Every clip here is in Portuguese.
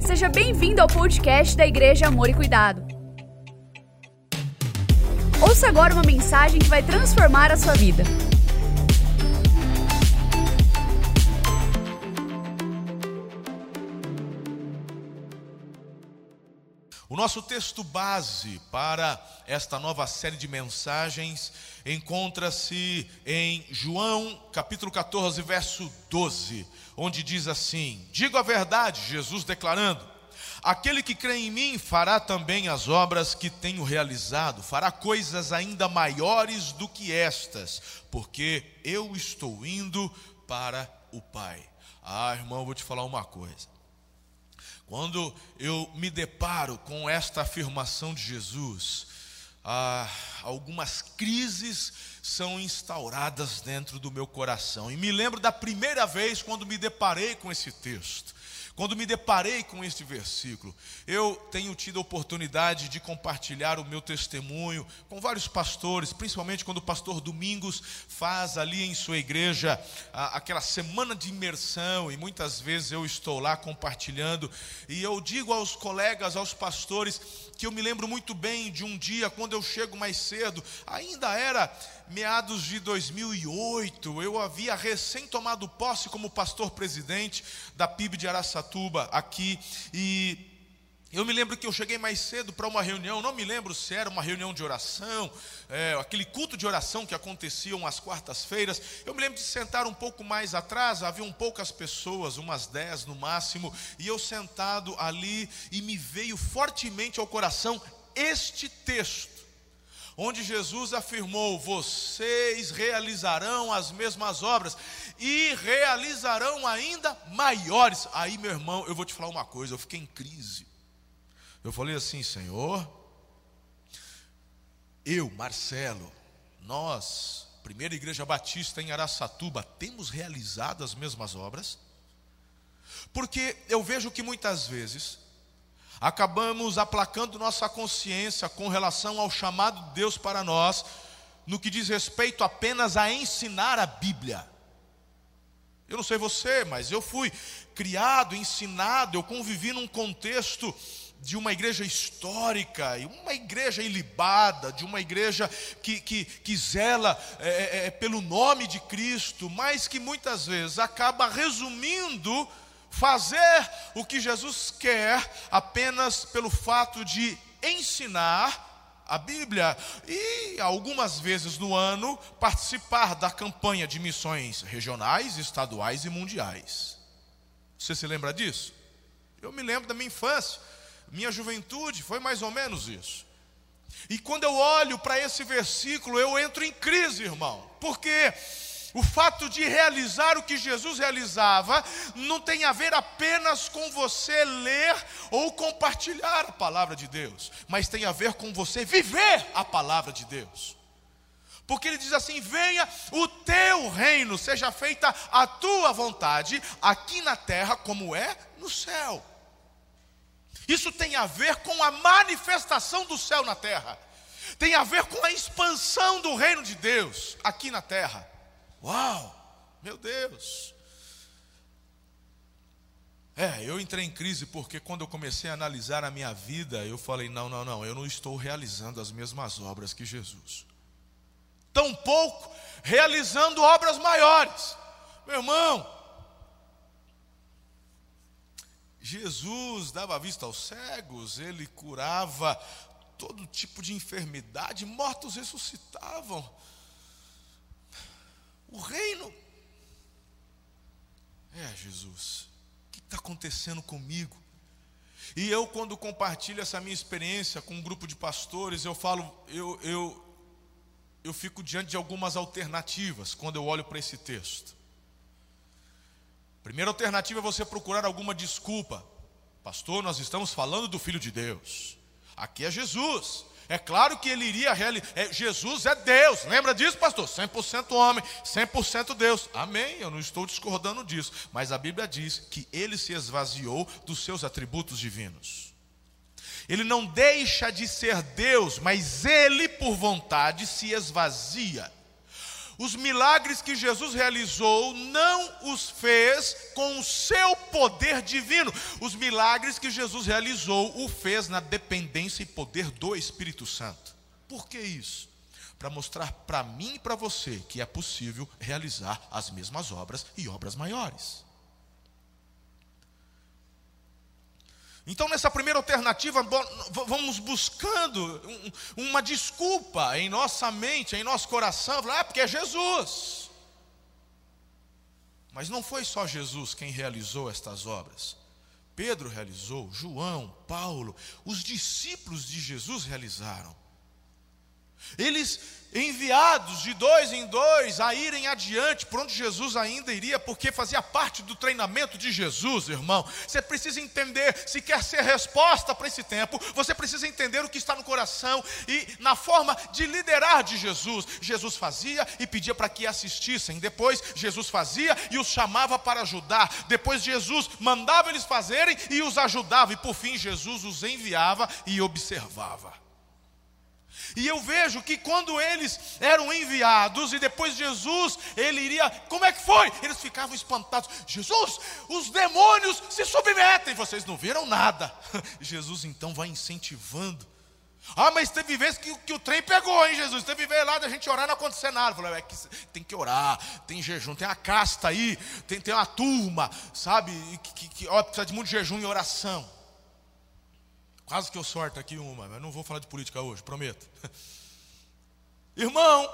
Seja bem-vindo ao podcast da Igreja Amor e Cuidado. Ouça agora uma mensagem que vai transformar a sua vida. Nosso texto base para esta nova série de mensagens encontra-se em João, capítulo 14, verso 12, onde diz assim: Digo a verdade, Jesus declarando: Aquele que crê em mim fará também as obras que tenho realizado, fará coisas ainda maiores do que estas, porque eu estou indo para o Pai. Ah, irmão, vou te falar uma coisa. Quando eu me deparo com esta afirmação de Jesus, ah, algumas crises são instauradas dentro do meu coração. E me lembro da primeira vez quando me deparei com esse texto. Quando me deparei com este versículo, eu tenho tido a oportunidade de compartilhar o meu testemunho com vários pastores, principalmente quando o pastor Domingos faz ali em sua igreja a, aquela semana de imersão, e muitas vezes eu estou lá compartilhando, e eu digo aos colegas, aos pastores, que eu me lembro muito bem de um dia, quando eu chego mais cedo, ainda era meados de 2008, eu havia recém tomado posse como pastor presidente da PIB de Araçatuba aqui e eu me lembro que eu cheguei mais cedo para uma reunião, não me lembro se era uma reunião de oração, é, aquele culto de oração que aconteciam às quartas-feiras. Eu me lembro de sentar um pouco mais atrás, haviam poucas pessoas, umas dez no máximo, e eu sentado ali e me veio fortemente ao coração este texto onde Jesus afirmou: Vocês realizarão as mesmas obras e realizarão ainda maiores. Aí, meu irmão, eu vou te falar uma coisa: eu fiquei em crise. Eu falei assim, Senhor, eu, Marcelo, nós, Primeira Igreja Batista em Araçatuba, temos realizado as mesmas obras? Porque eu vejo que muitas vezes acabamos aplacando nossa consciência com relação ao chamado de Deus para nós, no que diz respeito apenas a ensinar a Bíblia. Eu não sei você, mas eu fui criado, ensinado, eu convivi num contexto de uma igreja histórica, uma igreja ilibada, de uma igreja que, que, que zela é, é, é pelo nome de Cristo, mas que muitas vezes acaba resumindo fazer o que Jesus quer apenas pelo fato de ensinar a Bíblia e algumas vezes no ano participar da campanha de missões regionais, estaduais e mundiais. Você se lembra disso? Eu me lembro da minha infância, minha juventude, foi mais ou menos isso. E quando eu olho para esse versículo, eu entro em crise, irmão, porque o fato de realizar o que Jesus realizava não tem a ver apenas com você ler ou compartilhar a palavra de Deus, mas tem a ver com você viver a palavra de Deus. Porque ele diz assim: venha o teu reino, seja feita a tua vontade, aqui na terra como é no céu. Isso tem a ver com a manifestação do céu na terra, tem a ver com a expansão do reino de Deus aqui na terra. Uau, meu Deus. É, eu entrei em crise porque quando eu comecei a analisar a minha vida, eu falei: não, não, não, eu não estou realizando as mesmas obras que Jesus. Tampouco realizando obras maiores. Meu irmão, Jesus dava vista aos cegos, ele curava todo tipo de enfermidade, mortos ressuscitavam. O reino. É, Jesus, o que está acontecendo comigo? E eu, quando compartilho essa minha experiência com um grupo de pastores, eu falo, eu, eu, eu fico diante de algumas alternativas quando eu olho para esse texto. Primeira alternativa é você procurar alguma desculpa. Pastor, nós estamos falando do Filho de Deus. Aqui é Jesus. É claro que ele iria realizar. É, Jesus é Deus, lembra disso, pastor? 100% homem, 100% Deus. Amém, eu não estou discordando disso. Mas a Bíblia diz que ele se esvaziou dos seus atributos divinos. Ele não deixa de ser Deus, mas ele, por vontade, se esvazia. Os milagres que Jesus realizou não os fez com o seu poder divino. Os milagres que Jesus realizou o fez na dependência e poder do Espírito Santo. Por que isso? Para mostrar para mim e para você que é possível realizar as mesmas obras e obras maiores. Então, nessa primeira alternativa, vamos buscando uma desculpa em nossa mente, em nosso coração, ah, porque é Jesus. Mas não foi só Jesus quem realizou estas obras. Pedro realizou, João, Paulo, os discípulos de Jesus realizaram. Eles enviados de dois em dois a irem adiante por onde Jesus ainda iria, porque fazia parte do treinamento de Jesus, irmão. Você precisa entender, se quer ser resposta para esse tempo, você precisa entender o que está no coração e na forma de liderar de Jesus. Jesus fazia e pedia para que assistissem, depois Jesus fazia e os chamava para ajudar, depois Jesus mandava eles fazerem e os ajudava, e por fim Jesus os enviava e observava. E eu vejo que quando eles eram enviados e depois Jesus, ele iria, como é que foi? Eles ficavam espantados. Jesus, os demônios se submetem, vocês não viram nada. Jesus então vai incentivando. Ah, mas teve vezes que, que o trem pegou, hein, Jesus? Teve vezes lá da gente orar não acontecer nada. Falei, é que tem que orar, tem jejum, tem a casta aí, tem, tem uma turma, sabe? Que, que, que ó, precisa de muito jejum e oração. Quase que eu sorto aqui uma, mas não vou falar de política hoje, prometo. Irmão,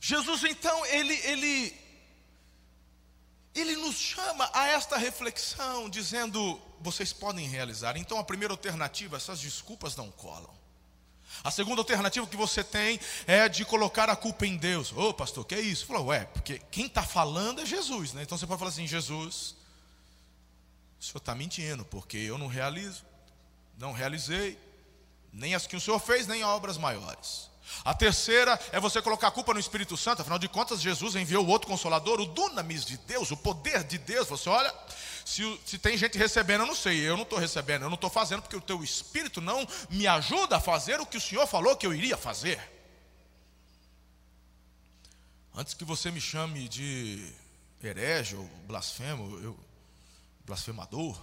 Jesus então, ele, ele, ele nos chama a esta reflexão, dizendo: vocês podem realizar. Então, a primeira alternativa, essas desculpas não colam. A segunda alternativa que você tem é de colocar a culpa em Deus. Ô oh, pastor, que é isso? Falou, ué, porque quem está falando é Jesus, né? Então você pode falar assim: Jesus, o senhor está mentindo, porque eu não realizo, não realizei, nem as que o senhor fez, nem obras maiores. A terceira é você colocar a culpa no Espírito Santo, afinal de contas, Jesus enviou o outro consolador, o dunamis de Deus, o poder de Deus. Você olha, se, se tem gente recebendo, eu não sei, eu não estou recebendo, eu não estou fazendo, porque o teu Espírito não me ajuda a fazer o que o Senhor falou que eu iria fazer. Antes que você me chame de herege ou blasfemo, eu, blasfemador,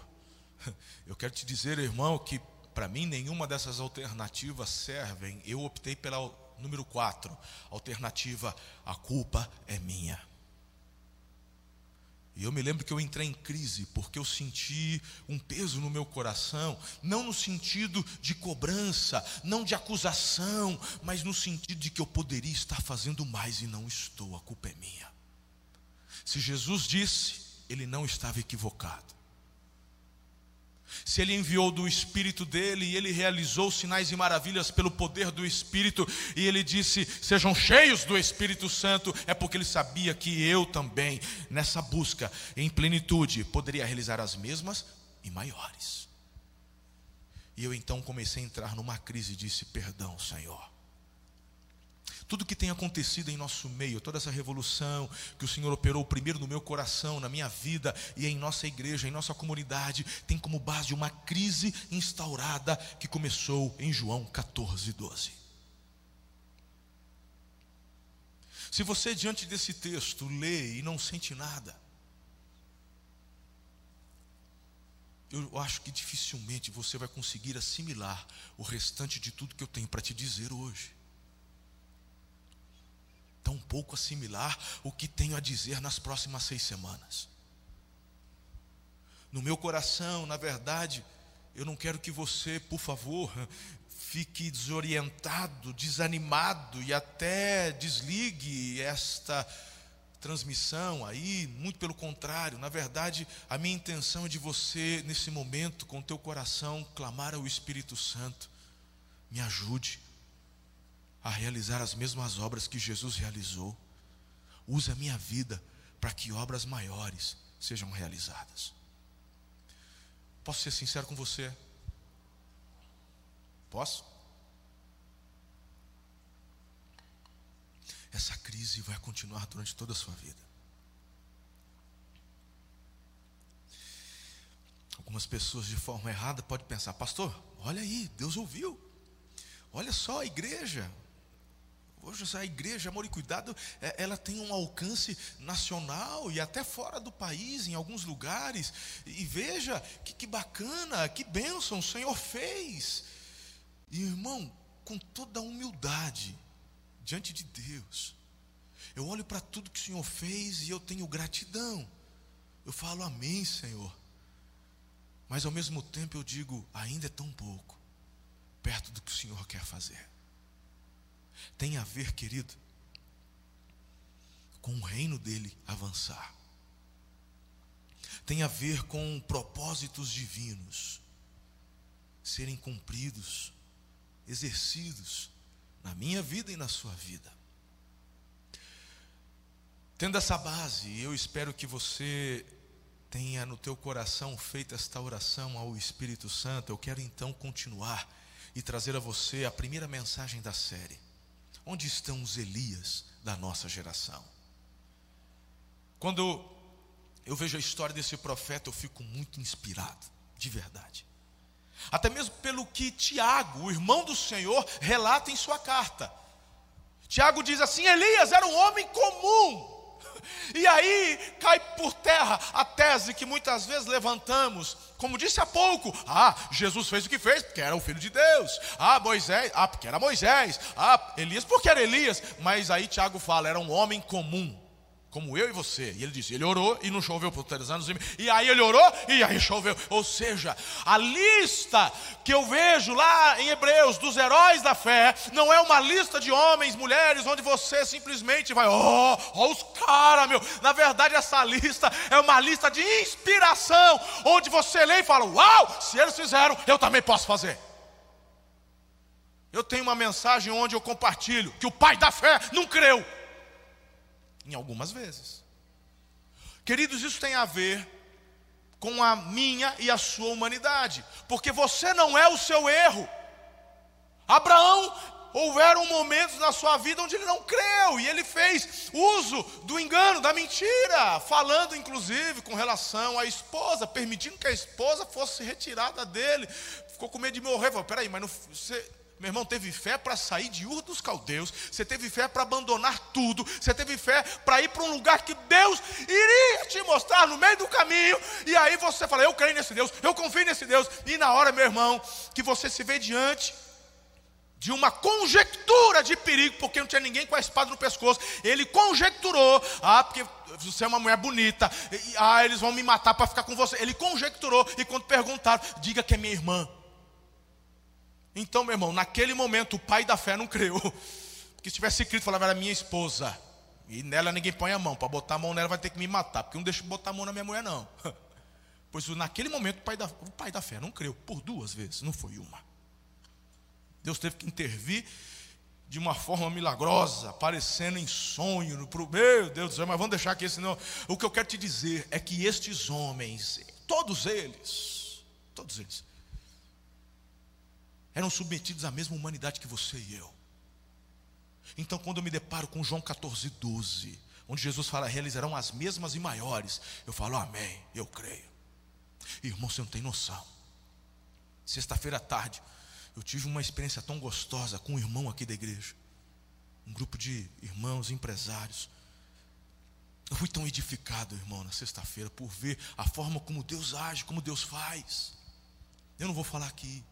eu quero te dizer, irmão, que para mim nenhuma dessas alternativas servem. Eu optei pela número 4, alternativa a culpa é minha. E eu me lembro que eu entrei em crise porque eu senti um peso no meu coração, não no sentido de cobrança, não de acusação, mas no sentido de que eu poderia estar fazendo mais e não estou, a culpa é minha. Se Jesus disse, ele não estava equivocado. Se ele enviou do Espírito dele e ele realizou sinais e maravilhas pelo poder do Espírito, e ele disse: sejam cheios do Espírito Santo, é porque ele sabia que eu também, nessa busca em plenitude, poderia realizar as mesmas e maiores. E eu então comecei a entrar numa crise e disse: perdão, Senhor tudo que tem acontecido em nosso meio, toda essa revolução que o Senhor operou primeiro no meu coração, na minha vida e em nossa igreja, em nossa comunidade, tem como base uma crise instaurada que começou em João 14, 12. Se você, diante desse texto, lê e não sente nada, eu acho que dificilmente você vai conseguir assimilar o restante de tudo que eu tenho para te dizer hoje tão pouco assimilar o que tenho a dizer nas próximas seis semanas. No meu coração, na verdade, eu não quero que você, por favor, fique desorientado, desanimado e até desligue esta transmissão aí, muito pelo contrário, na verdade, a minha intenção é de você, nesse momento, com teu coração, clamar ao Espírito Santo, me ajude, a realizar as mesmas obras que Jesus realizou. Use a minha vida para que obras maiores sejam realizadas. Posso ser sincero com você? Posso? Essa crise vai continuar durante toda a sua vida. Algumas pessoas de forma errada podem pensar, pastor, olha aí, Deus ouviu. Olha só a igreja, Hoje a igreja Amor e Cuidado, é, ela tem um alcance nacional e até fora do país, em alguns lugares. E veja que, que bacana, que bênção o Senhor fez. E irmão, com toda a humildade diante de Deus, eu olho para tudo que o Senhor fez e eu tenho gratidão. Eu falo amém, Senhor. Mas ao mesmo tempo eu digo, ainda é tão pouco, perto do que o Senhor quer fazer tem a ver, querido, com o reino dele avançar. Tem a ver com propósitos divinos serem cumpridos, exercidos na minha vida e na sua vida. Tendo essa base, eu espero que você tenha no teu coração feito esta oração ao Espírito Santo. Eu quero então continuar e trazer a você a primeira mensagem da série. Onde estão os Elias da nossa geração? Quando eu vejo a história desse profeta, eu fico muito inspirado, de verdade. Até mesmo pelo que Tiago, o irmão do Senhor, relata em sua carta. Tiago diz assim: Elias era um homem comum, e aí cai por terra a tese que muitas vezes levantamos, como disse há pouco: ah, Jesus fez o que fez porque era o filho de Deus. Ah, Moisés, ah, porque era Moisés. Ah, Elias, porque era Elias. Mas aí Tiago fala: era um homem comum como eu e você. E ele disse: ele orou e não choveu por três anos. E aí ele orou e aí choveu. Ou seja, a lista que eu vejo lá em Hebreus dos heróis da fé não é uma lista de homens, mulheres, onde você simplesmente vai, ó, oh, oh, os caras, meu. Na verdade, essa lista é uma lista de inspiração, onde você lê e fala: uau, se eles fizeram, eu também posso fazer. Eu tenho uma mensagem onde eu compartilho que o pai da fé não creu em algumas vezes. Queridos, isso tem a ver com a minha e a sua humanidade, porque você não é o seu erro. Abraão houveram momentos na sua vida onde ele não creu e ele fez uso do engano, da mentira, falando inclusive com relação à esposa, permitindo que a esposa fosse retirada dele. Ficou com medo de morrer. Falou: peraí, mas não, você, meu irmão, teve fé para sair de Ur dos Caldeus, você teve fé para abandonar tudo, você teve fé para ir para um lugar que Deus iria te mostrar no meio do caminho, e aí você fala: Eu creio nesse Deus, eu confio nesse Deus, e na hora, meu irmão, que você se vê diante de uma conjectura de perigo, porque não tinha ninguém com a espada no pescoço. Ele conjecturou, ah, porque você é uma mulher bonita, ah, eles vão me matar para ficar com você. Ele conjecturou, e quando perguntaram, diga que é minha irmã. Então, meu irmão, naquele momento o pai da fé não creu. Porque se tivesse escrito, falava, era minha esposa. E nela ninguém põe a mão. Para botar a mão nela vai ter que me matar. Porque não deixa botar a mão na minha mulher, não. Pois naquele momento o pai, da, o pai da fé não creu. Por duas vezes, não foi uma. Deus teve que intervir de uma forma milagrosa, aparecendo em sonho. Pro, meu Deus do céu, mas vamos deixar aqui, senão. O que eu quero te dizer é que estes homens, todos eles, todos eles, eram submetidos à mesma humanidade que você e eu. Então, quando eu me deparo com João 14, 12, onde Jesus fala, realizarão as mesmas e maiores, eu falo, amém, eu creio. Irmão, você não tem noção. Sexta-feira à tarde, eu tive uma experiência tão gostosa com um irmão aqui da igreja, um grupo de irmãos empresários. Eu fui tão edificado, irmão, na sexta-feira, por ver a forma como Deus age, como Deus faz. Eu não vou falar aqui,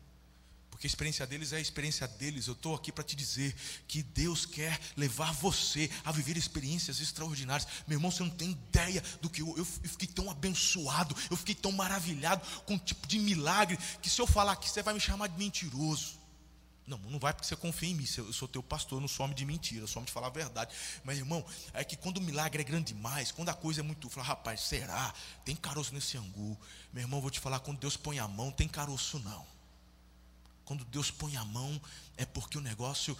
porque a experiência deles é a experiência deles. Eu estou aqui para te dizer que Deus quer levar você a viver experiências extraordinárias. Meu irmão, você não tem ideia do que eu, eu, fiquei tão abençoado, eu fiquei tão maravilhado com um tipo de milagre, que se eu falar aqui, você vai me chamar de mentiroso. Não, não vai porque você confia em mim. Eu sou teu pastor, eu não sou homem de mentira, eu sou homem de falar a verdade. Mas, irmão, é que quando o milagre é grande demais, quando a coisa é muito. Fala, rapaz, será? Tem caroço nesse angu. Meu irmão, vou te falar, quando Deus põe a mão, tem caroço não. Quando Deus põe a mão, é porque o negócio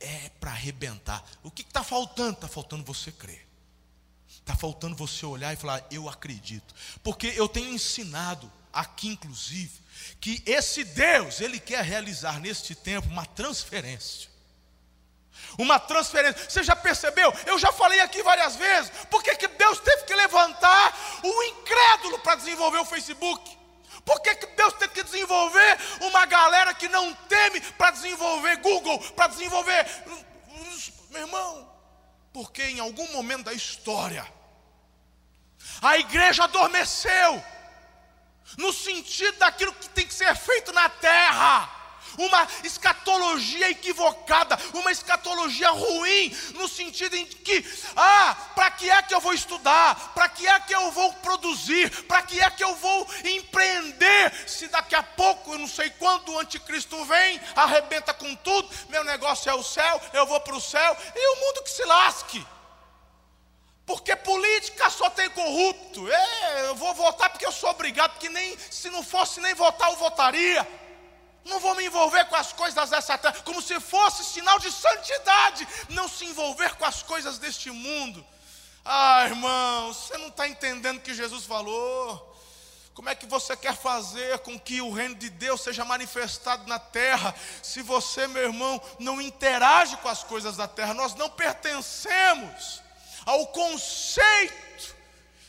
é para arrebentar. O que está faltando? Está faltando você crer. Está faltando você olhar e falar, eu acredito. Porque eu tenho ensinado aqui, inclusive, que esse Deus, Ele quer realizar neste tempo uma transferência. Uma transferência. Você já percebeu? Eu já falei aqui várias vezes. Por que, que Deus teve que levantar o incrédulo para desenvolver o Facebook? Por que, que Deus tem que desenvolver uma galera que não teme para desenvolver Google, para desenvolver. Meu irmão, porque em algum momento da história, a igreja adormeceu, no sentido daquilo que tem que ser feito na terra uma escatologia equivocada, uma escatologia ruim, no sentido em que, ah, para que é que eu vou estudar? Para que é que eu vou produzir? Para que é que eu vou empreender? Se daqui a pouco, eu não sei quando o anticristo vem, arrebenta com tudo, meu negócio é o céu, eu vou para o céu, e o mundo que se lasque. Porque política só tem corrupto. É, eu vou votar porque eu sou obrigado, porque nem se não fosse nem votar, eu votaria. Não vou me envolver com as coisas dessa terra, como se fosse sinal de santidade, não se envolver com as coisas deste mundo. Ah, irmão, você não está entendendo o que Jesus falou. Como é que você quer fazer com que o reino de Deus seja manifestado na terra, se você, meu irmão, não interage com as coisas da terra? Nós não pertencemos ao conceito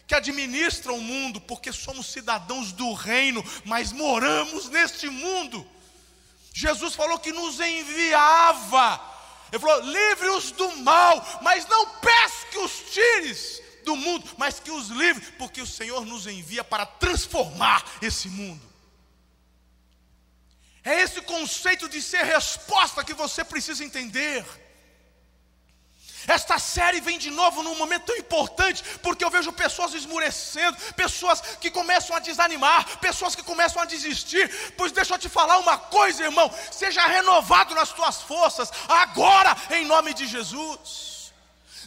que administra o mundo, porque somos cidadãos do reino, mas moramos neste mundo. Jesus falou que nos enviava. Ele falou: livre-os do mal, mas não peço que os tires do mundo, mas que os livre, porque o Senhor nos envia para transformar esse mundo. É esse conceito de ser resposta que você precisa entender. Esta série vem de novo num momento tão importante, porque eu vejo pessoas esmurecendo, pessoas que começam a desanimar, pessoas que começam a desistir. Pois deixa eu te falar uma coisa, irmão: seja renovado nas tuas forças, agora, em nome de Jesus.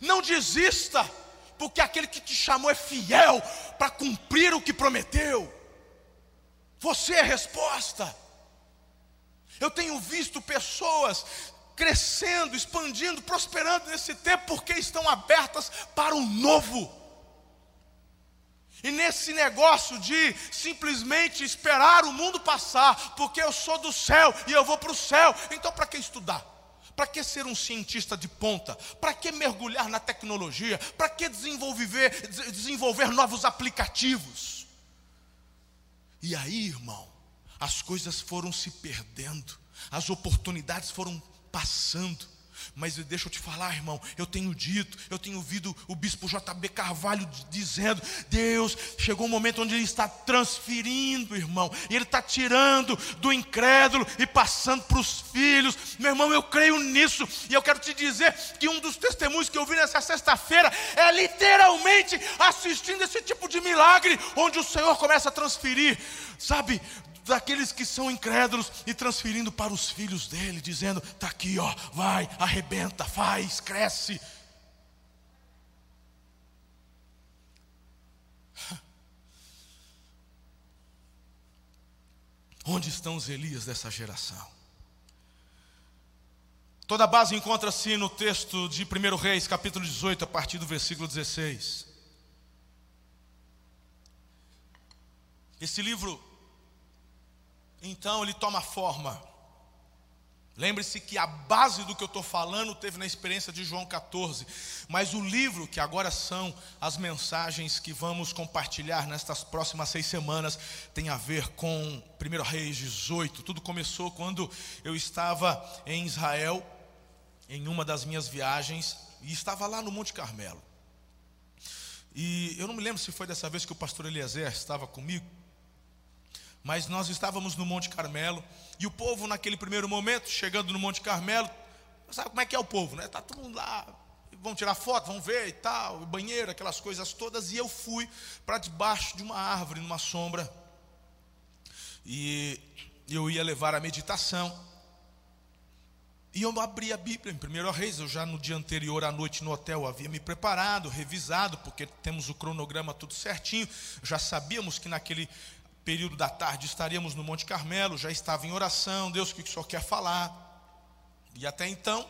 Não desista, porque aquele que te chamou é fiel para cumprir o que prometeu. Você é a resposta. Eu tenho visto pessoas crescendo, expandindo, prosperando nesse tempo, porque estão abertas para o novo. E nesse negócio de simplesmente esperar o mundo passar, porque eu sou do céu e eu vou para o céu, então para que estudar? Para que ser um cientista de ponta? Para que mergulhar na tecnologia? Para que desenvolver, desenvolver novos aplicativos? E aí, irmão, as coisas foram se perdendo, as oportunidades foram passando. Mas deixa eu te falar, irmão, eu tenho dito, eu tenho ouvido o bispo JB Carvalho dizendo: Deus, chegou um momento onde Ele está transferindo, irmão, Ele está tirando do incrédulo e passando para os filhos. Meu irmão, eu creio nisso, e eu quero te dizer que um dos testemunhos que eu vi nessa sexta-feira é literalmente assistindo esse tipo de milagre, onde o Senhor começa a transferir, sabe, daqueles que são incrédulos e transferindo para os filhos dele, dizendo: está aqui, ó, vai, arrebenta, faz, cresce. Onde estão os Elias dessa geração? Toda a base encontra-se no texto de 1 Reis, capítulo 18, a partir do versículo 16. Esse livro então ele toma forma. Lembre-se que a base do que eu estou falando teve na experiência de João 14, mas o livro, que agora são as mensagens que vamos compartilhar nestas próximas seis semanas, tem a ver com 1 Reis 18. Tudo começou quando eu estava em Israel, em uma das minhas viagens, e estava lá no Monte Carmelo. E eu não me lembro se foi dessa vez que o pastor Eliezer estava comigo, mas nós estávamos no Monte Carmelo e o povo naquele primeiro momento, chegando no Monte Carmelo, sabe como é que é o povo, né? Tá todo mundo lá, vão tirar foto, vão ver e tal, banheiro, aquelas coisas todas, e eu fui para debaixo de uma árvore, numa sombra. E eu ia levar a meditação. E eu abri a Bíblia em 1 Reis, eu já no dia anterior à noite no hotel havia me preparado, revisado, porque temos o cronograma tudo certinho, já sabíamos que naquele período da tarde estaríamos no Monte Carmelo, já estava em oração, Deus, o que o Senhor quer falar? E até então,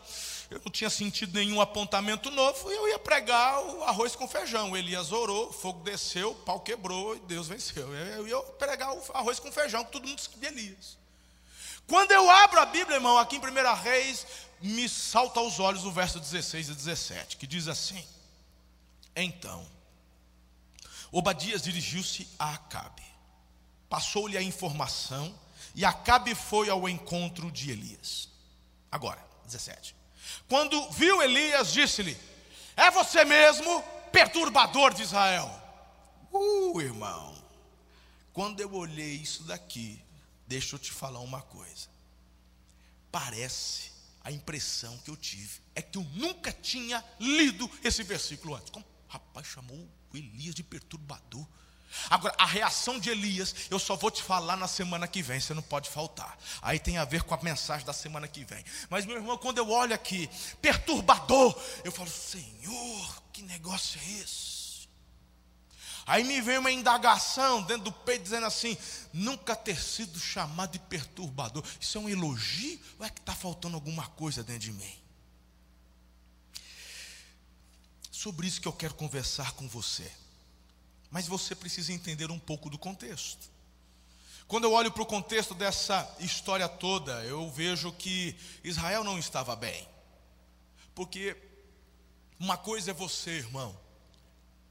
eu não tinha sentido nenhum apontamento novo, e eu ia pregar o arroz com feijão. Elias orou, o fogo desceu, o pau quebrou e Deus venceu. Eu ia pregar o arroz com feijão, que todo mundo de Elias. Quando eu abro a Bíblia, irmão, aqui em 1 Reis, me salta aos olhos o verso 16 e 17, que diz assim: Então, Obadias dirigiu-se a Acabe passou-lhe a informação e Acabe foi ao encontro de Elias. Agora, 17. Quando viu Elias, disse-lhe: É você mesmo, perturbador de Israel. Uh, irmão, quando eu olhei isso daqui, deixa eu te falar uma coisa. Parece a impressão que eu tive é que eu nunca tinha lido esse versículo antes. Como? Rapaz, chamou Elias de perturbador. Agora, a reação de Elias, eu só vou te falar na semana que vem, você não pode faltar. Aí tem a ver com a mensagem da semana que vem. Mas, meu irmão, quando eu olho aqui, perturbador, eu falo, Senhor, que negócio é esse? Aí me vem uma indagação dentro do peito dizendo assim: nunca ter sido chamado de perturbador. Isso é um elogio ou é que está faltando alguma coisa dentro de mim? Sobre isso que eu quero conversar com você. Mas você precisa entender um pouco do contexto. Quando eu olho para o contexto dessa história toda, eu vejo que Israel não estava bem. Porque uma coisa é você, irmão,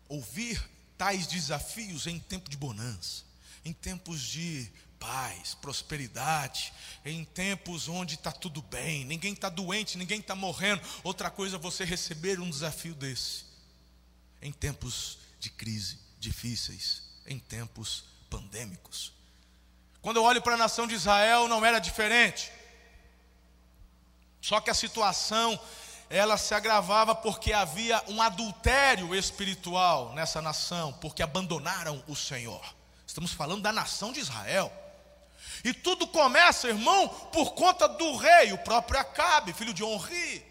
ouvir tais desafios em tempo de bonança, em tempos de paz, prosperidade, em tempos onde está tudo bem, ninguém está doente, ninguém está morrendo. Outra coisa é você receber um desafio desse, em tempos de crise difíceis, em tempos pandêmicos. Quando eu olho para a nação de Israel, não era diferente. Só que a situação ela se agravava porque havia um adultério espiritual nessa nação, porque abandonaram o Senhor. Estamos falando da nação de Israel. E tudo começa, irmão, por conta do rei, o próprio Acabe, filho de Onri.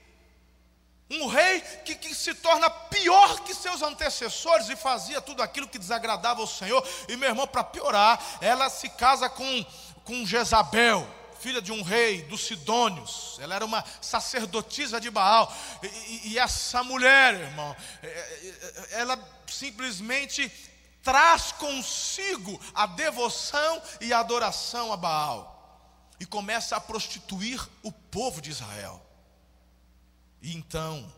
Um rei que, que, se torna pior que seus antecessores e fazia tudo aquilo que desagradava ao Senhor. E meu irmão, para piorar, ela se casa com, com Jezabel, filha de um rei dos Sidônios. Ela era uma sacerdotisa de Baal. E, e, e essa mulher, irmão, é, é, ela simplesmente traz consigo a devoção e a adoração a Baal. E começa a prostituir o povo de Israel. E então,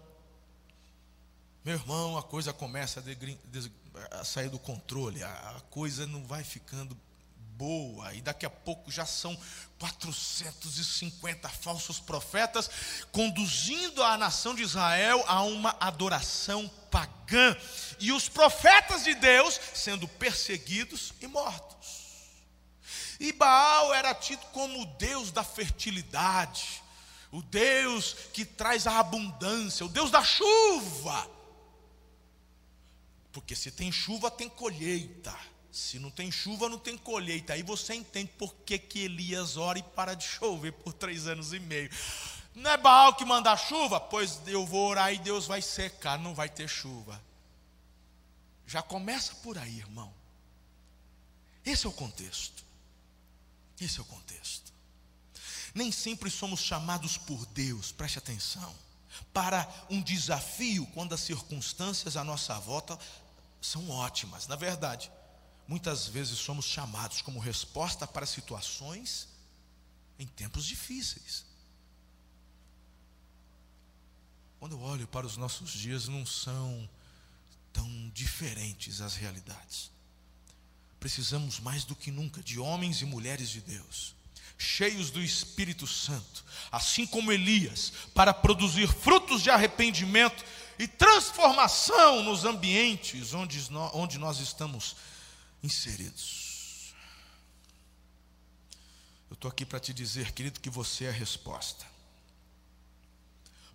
meu irmão, a coisa começa a, a sair do controle, a coisa não vai ficando boa, e daqui a pouco já são 450 falsos profetas conduzindo a nação de Israel a uma adoração pagã, e os profetas de Deus sendo perseguidos e mortos. E Baal era tido como o Deus da fertilidade, o Deus que traz a abundância, o Deus da chuva. Porque se tem chuva, tem colheita. Se não tem chuva, não tem colheita. Aí você entende por que, que Elias ora e para de chover por três anos e meio. Não é Baal que manda chuva? Pois eu vou orar e Deus vai secar, não vai ter chuva. Já começa por aí, irmão. Esse é o contexto. Esse é o contexto. Nem sempre somos chamados por Deus, preste atenção, para um desafio quando as circunstâncias à nossa volta são ótimas. Na verdade, muitas vezes somos chamados como resposta para situações em tempos difíceis. Quando eu olho para os nossos dias, não são tão diferentes as realidades. Precisamos mais do que nunca de homens e mulheres de Deus cheios do Espírito Santo, assim como Elias, para produzir frutos de arrependimento e transformação nos ambientes onde nós, estamos inseridos. Eu estou aqui para te dizer, querido, que você é a resposta.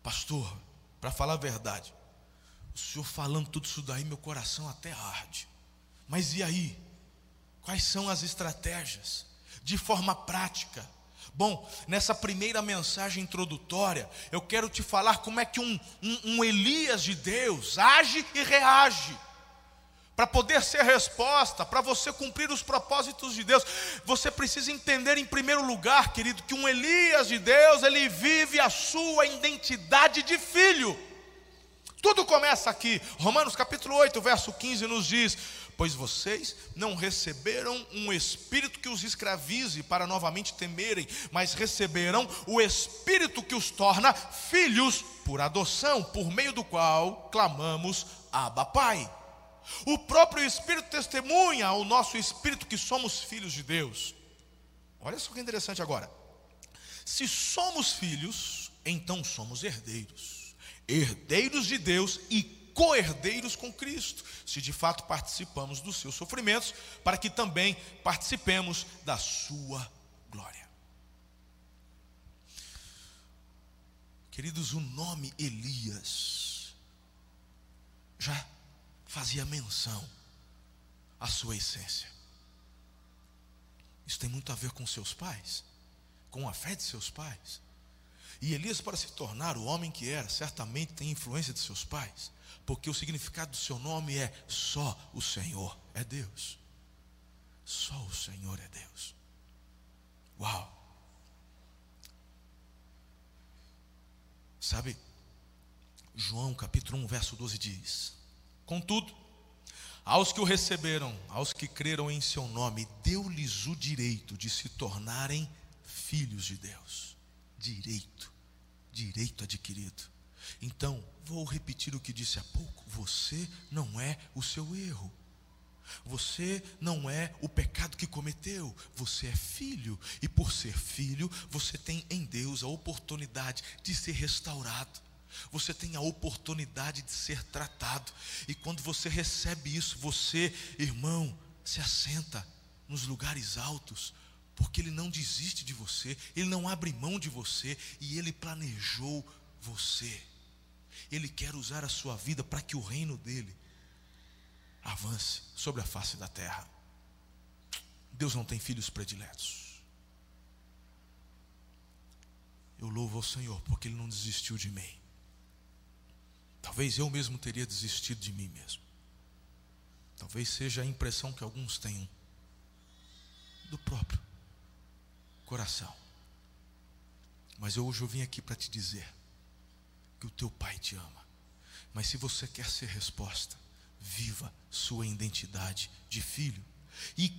Pastor, para falar a verdade, o senhor falando tudo isso daí, meu coração até arde. Mas e aí? Quais são as estratégias? De forma prática. Bom, nessa primeira mensagem introdutória, eu quero te falar como é que um, um, um Elias de Deus age e reage. Para poder ser resposta, para você cumprir os propósitos de Deus, você precisa entender em primeiro lugar, querido, que um Elias de Deus, ele vive a sua identidade de filho. Tudo começa aqui. Romanos capítulo 8, verso 15 nos diz: Pois vocês não receberam um espírito que os escravize para novamente temerem, mas receberam o espírito que os torna filhos por adoção, por meio do qual clamamos Abba Pai. O próprio Espírito testemunha ao nosso espírito que somos filhos de Deus. Olha só que interessante agora. Se somos filhos, então somos herdeiros, herdeiros de Deus e co-herdeiros com Cristo, se de fato participamos dos seus sofrimentos, para que também participemos da sua glória. Queridos, o nome Elias já fazia menção à sua essência. Isso tem muito a ver com seus pais, com a fé de seus pais. E Elias, para se tornar o homem que era, certamente tem influência de seus pais, porque o significado do seu nome é só o Senhor é Deus. Só o Senhor é Deus. Uau! Sabe, João capítulo 1, verso 12 diz: Contudo, aos que o receberam, aos que creram em seu nome, deu-lhes o direito de se tornarem filhos de Deus. Direito, direito adquirido. Então, vou repetir o que disse há pouco: você não é o seu erro. Você não é o pecado que cometeu, você é filho, e por ser filho, você tem em Deus a oportunidade de ser restaurado. Você tem a oportunidade de ser tratado. E quando você recebe isso, você, irmão, se assenta nos lugares altos, porque Ele não desiste de você, Ele não abre mão de você e Ele planejou você. Ele quer usar a sua vida para que o reino dele avance sobre a face da terra. Deus não tem filhos prediletos. Eu louvo ao Senhor porque Ele não desistiu de mim. Talvez eu mesmo teria desistido de mim mesmo. Talvez seja a impressão que alguns tenham do próprio coração. Mas eu hoje eu vim aqui para te dizer que o teu pai te ama. Mas se você quer ser resposta, viva sua identidade de filho. E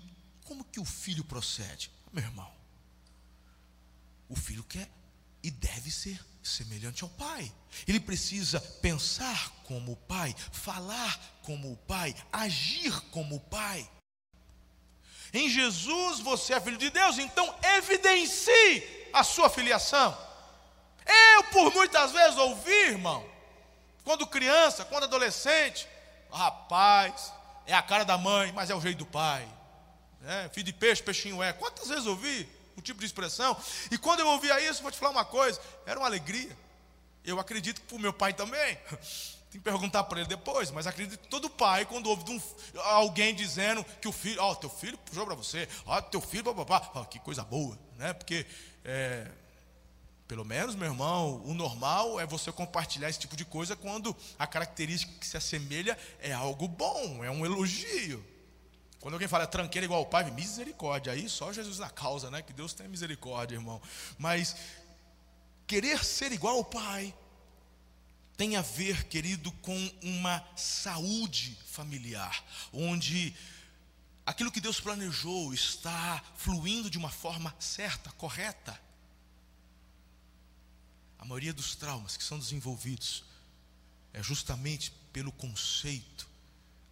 como que o filho procede? Meu irmão, o filho quer e deve ser semelhante ao pai. Ele precisa pensar como o pai, falar como o pai, agir como o pai. Em Jesus você é filho de Deus, então evidencie a sua filiação. Eu, por muitas vezes, ouvi, irmão, quando criança, quando adolescente, rapaz, é a cara da mãe, mas é o jeito do pai. É, filho de peixe, peixinho é. Quantas vezes ouvi? o tipo de expressão. E quando eu ouvia isso, vou te falar uma coisa, era uma alegria. Eu acredito que para o meu pai também. Tem que perguntar para ele depois, mas acredito que todo pai, quando ouve um, alguém dizendo que o filho, ó, oh, teu filho puxou para você, ó, oh, teu filho, papapá, oh, que coisa boa, né? Porque, é, pelo menos, meu irmão, o normal é você compartilhar esse tipo de coisa quando a característica que se assemelha é algo bom, é um elogio. Quando alguém fala tranqueira igual o pai, misericórdia. Aí só Jesus na causa, né? Que Deus tenha misericórdia, irmão. Mas querer ser igual ao pai tem a ver, querido, com uma saúde familiar, onde aquilo que Deus planejou está fluindo de uma forma certa, correta. Maioria dos traumas que são desenvolvidos é justamente pelo conceito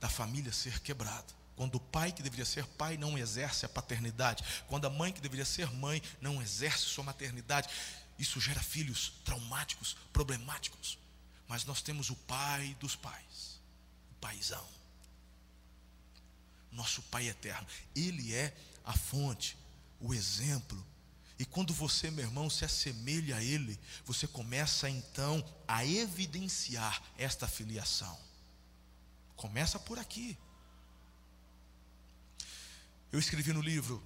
da família ser quebrada. Quando o pai que deveria ser pai não exerce a paternidade, quando a mãe que deveria ser mãe não exerce sua maternidade, isso gera filhos traumáticos, problemáticos. Mas nós temos o pai dos pais, o paizão. Nosso pai eterno, ele é a fonte, o exemplo. E quando você, meu irmão, se assemelha a ele, você começa então a evidenciar esta filiação. Começa por aqui. Eu escrevi no livro: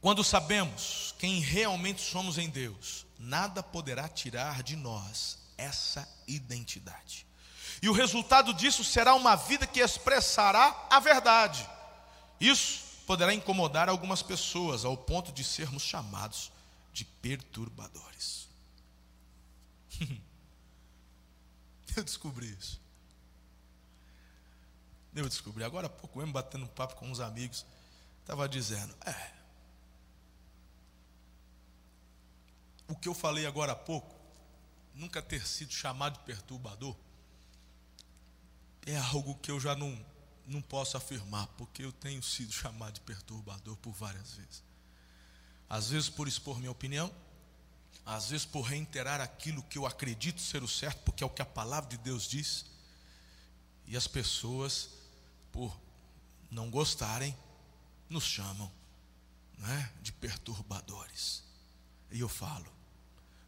Quando sabemos quem realmente somos em Deus, nada poderá tirar de nós essa identidade. E o resultado disso será uma vida que expressará a verdade. Isso poderá incomodar algumas pessoas ao ponto de sermos chamados de perturbadores. Eu descobri isso. Eu descobri agora há pouco, mesmo batendo um papo com uns amigos estava dizendo: é. O que eu falei agora há pouco, nunca ter sido chamado de perturbador, é algo que eu já não, não posso afirmar, porque eu tenho sido chamado de perturbador por várias vezes. Às vezes por expor minha opinião, às vezes por reiterar aquilo que eu acredito ser o certo, porque é o que a palavra de Deus diz, e as pessoas, por não gostarem, nos chamam né, de perturbadores. E eu falo,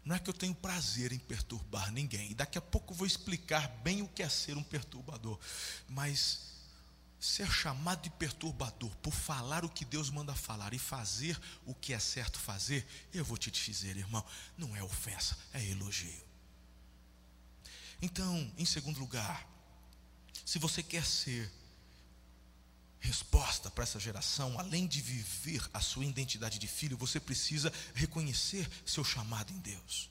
não é que eu tenho prazer em perturbar ninguém, e daqui a pouco eu vou explicar bem o que é ser um perturbador, mas ser chamado de perturbador por falar o que Deus manda falar e fazer o que é certo fazer, eu vou te dizer, irmão, não é ofensa, é elogio. Então, em segundo lugar, se você quer ser resposta para essa geração, além de viver a sua identidade de filho, você precisa reconhecer seu chamado em Deus.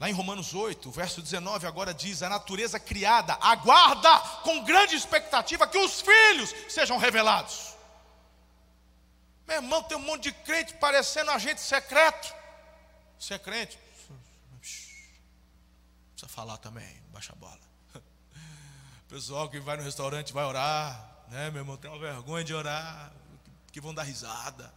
Lá em Romanos 8, verso 19, agora diz: A natureza criada aguarda com grande expectativa que os filhos sejam revelados. Meu irmão, tem um monte de crente parecendo agente secreto. Você é crente? Precisa falar também, baixa a bola. Pessoal que vai no restaurante vai orar, né, meu irmão? Tem uma vergonha de orar, que vão dar risada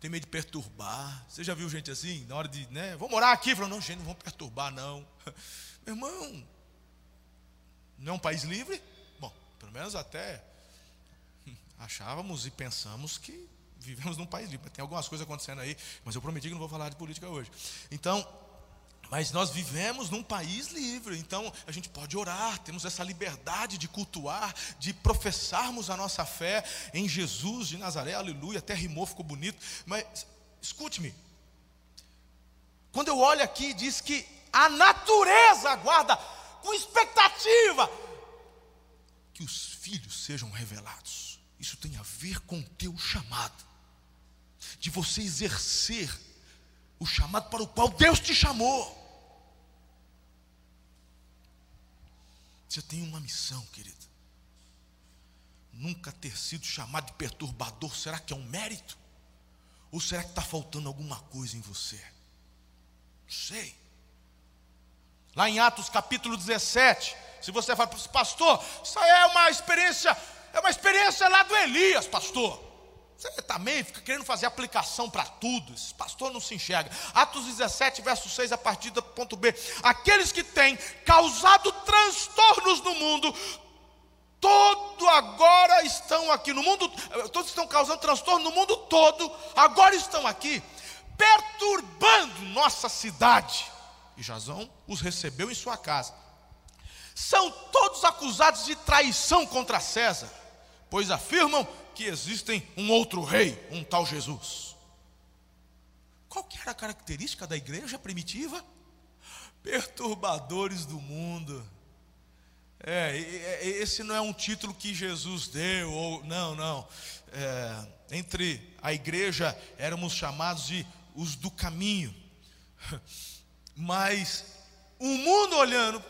tem medo de perturbar. Você já viu gente assim, na hora de, né? Vamos morar aqui, falando, não, gente, não vamos perturbar, não. Meu irmão, não é um país livre? Bom, pelo menos até achávamos e pensamos que vivemos num país livre. Tem algumas coisas acontecendo aí, mas eu prometi que não vou falar de política hoje. Então, mas nós vivemos num país livre, então a gente pode orar, temos essa liberdade de cultuar, de professarmos a nossa fé em Jesus de Nazaré, aleluia, até rimou, ficou bonito. Mas escute-me, quando eu olho aqui, diz que a natureza aguarda com expectativa que os filhos sejam revelados. Isso tem a ver com o teu chamado, de você exercer o chamado para o qual Deus te chamou. Você tem uma missão, querido. Nunca ter sido chamado de perturbador, será que é um mérito? Ou será que está faltando alguma coisa em você? Não sei. Lá em Atos capítulo 17, se você fala, pastor, isso é uma experiência, é uma experiência lá do Elias, pastor. Você também fica querendo fazer aplicação para tudo. Esse pastor não se enxerga. Atos 17, verso 6, a partir do ponto B. Aqueles que têm causado transtornos no mundo, todo agora estão aqui no mundo, todos estão causando transtorno no mundo todo, agora estão aqui, perturbando nossa cidade. E Jazão os recebeu em sua casa. São todos acusados de traição contra César, pois afirmam que existem um outro rei, um tal Jesus. Qual que era a característica da igreja primitiva? Perturbadores do mundo. É, esse não é um título que Jesus deu, ou não, não. É, entre a igreja éramos chamados de os do caminho. Mas o mundo olhando,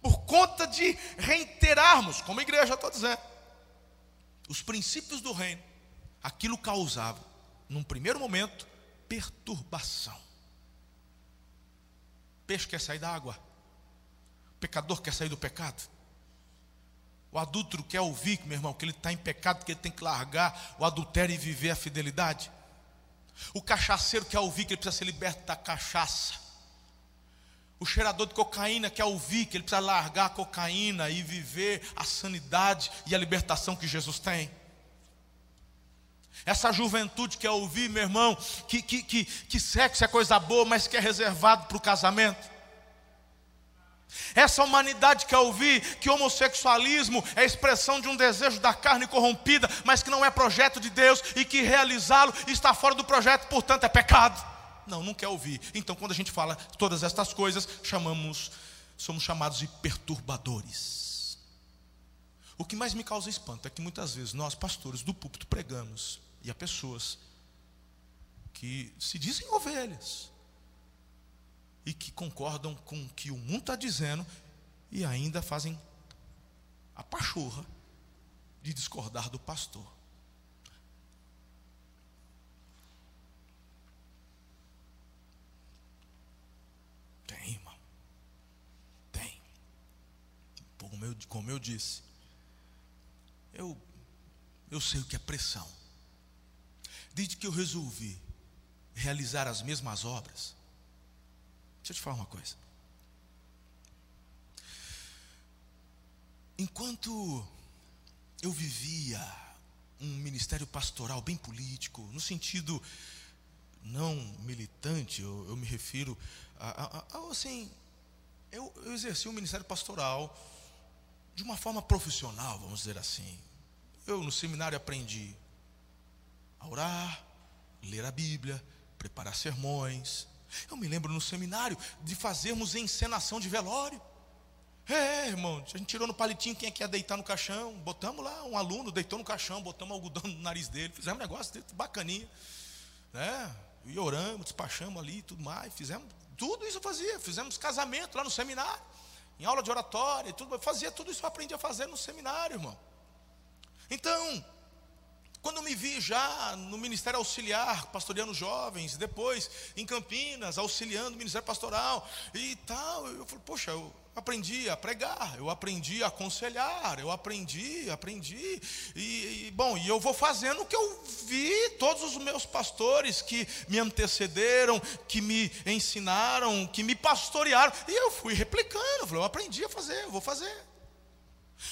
por conta de reiterarmos, como igreja, estou dizendo, os princípios do reino, aquilo causava, num primeiro momento, perturbação. O peixe quer sair da água, o pecador quer sair do pecado. O adúltero quer ouvir, meu irmão, que ele está em pecado, que ele tem que largar o adultério e viver a fidelidade. O cachaceiro quer ouvir que ele precisa ser liberto da cachaça. O cheirador de cocaína quer ouvir que ele precisa largar a cocaína e viver a sanidade e a libertação que Jesus tem. Essa juventude quer ouvir, meu irmão, que, que, que, que sexo é coisa boa, mas que é reservado para o casamento. Essa humanidade quer ouvir que homossexualismo é expressão de um desejo da carne corrompida, mas que não é projeto de Deus e que realizá-lo está fora do projeto, portanto é pecado. Não, não quer ouvir. Então, quando a gente fala todas estas coisas, chamamos, somos chamados de perturbadores. O que mais me causa espanto é que muitas vezes nós, pastores do púlpito, pregamos e há pessoas que se dizem ovelhas e que concordam com o que o mundo está dizendo e ainda fazem a pachorra de discordar do pastor. Como eu, como eu disse, eu, eu sei o que é pressão. Desde que eu resolvi realizar as mesmas obras. Deixa eu te falar uma coisa. Enquanto eu vivia um ministério pastoral bem político, no sentido não militante, eu, eu me refiro a, a, a assim, eu, eu exerci um ministério pastoral de uma forma profissional, vamos dizer assim. Eu no seminário aprendi a orar, ler a Bíblia, preparar sermões. Eu me lembro no seminário de fazermos encenação de velório. É, irmão, a gente tirou no palitinho quem é que ia deitar no caixão, botamos lá um aluno, deitou no caixão, botamos algodão no nariz dele, fizemos um negócio bacaninha, né? E oramos, despachamos ali tudo mais, fizemos tudo isso eu fazia, fizemos casamento lá no seminário, em aula de oratória, tudo, fazia tudo isso eu aprendi a fazer no seminário, irmão. Então, quando me vi já no ministério auxiliar, pastoreando jovens, depois em Campinas, auxiliando o ministério pastoral e tal, eu falei, poxa, eu aprendi a pregar, eu aprendi a aconselhar, eu aprendi, aprendi, e, e, bom, e eu vou fazendo o que eu vi todos os meus pastores que me antecederam, que me ensinaram, que me pastorearam, e eu fui replicando, eu falei, eu aprendi a fazer, eu vou fazer.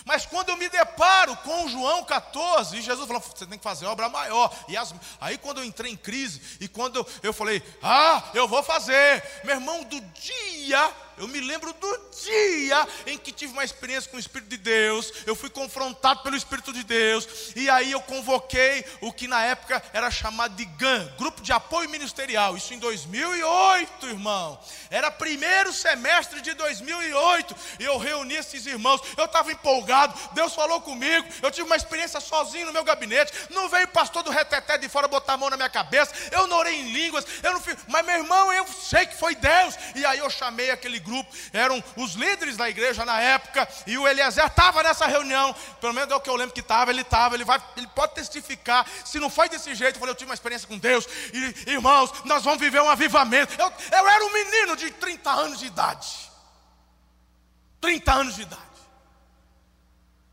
Mas quando eu me deparo com João 14, e Jesus falou: você tem que fazer obra maior. E as, aí quando eu entrei em crise, e quando eu, eu falei, ah, eu vou fazer, meu irmão, do dia eu me lembro do dia em que tive uma experiência com o Espírito de Deus, eu fui confrontado pelo Espírito de Deus, e aí eu convoquei o que na época era chamado de GAN, Grupo de Apoio Ministerial, isso em 2008, irmão. Era primeiro semestre de 2008, e eu reuni esses irmãos, eu estava empolgado, Deus falou comigo, eu tive uma experiência sozinho no meu gabinete, não veio o pastor do reteté de fora botar a mão na minha cabeça, eu não orei em línguas, eu não fiz, mas meu irmão, eu sei que foi Deus, e aí eu chamei aquele grupo, eram os líderes da igreja na época, e o Eliezer estava nessa reunião, pelo menos é o que eu lembro que estava, ele estava, ele, vai, ele pode testificar, se não foi desse jeito, eu falei, eu tive uma experiência com Deus, e irmãos, nós vamos viver um avivamento. Eu, eu era um menino de 30 anos de idade. 30 anos de idade.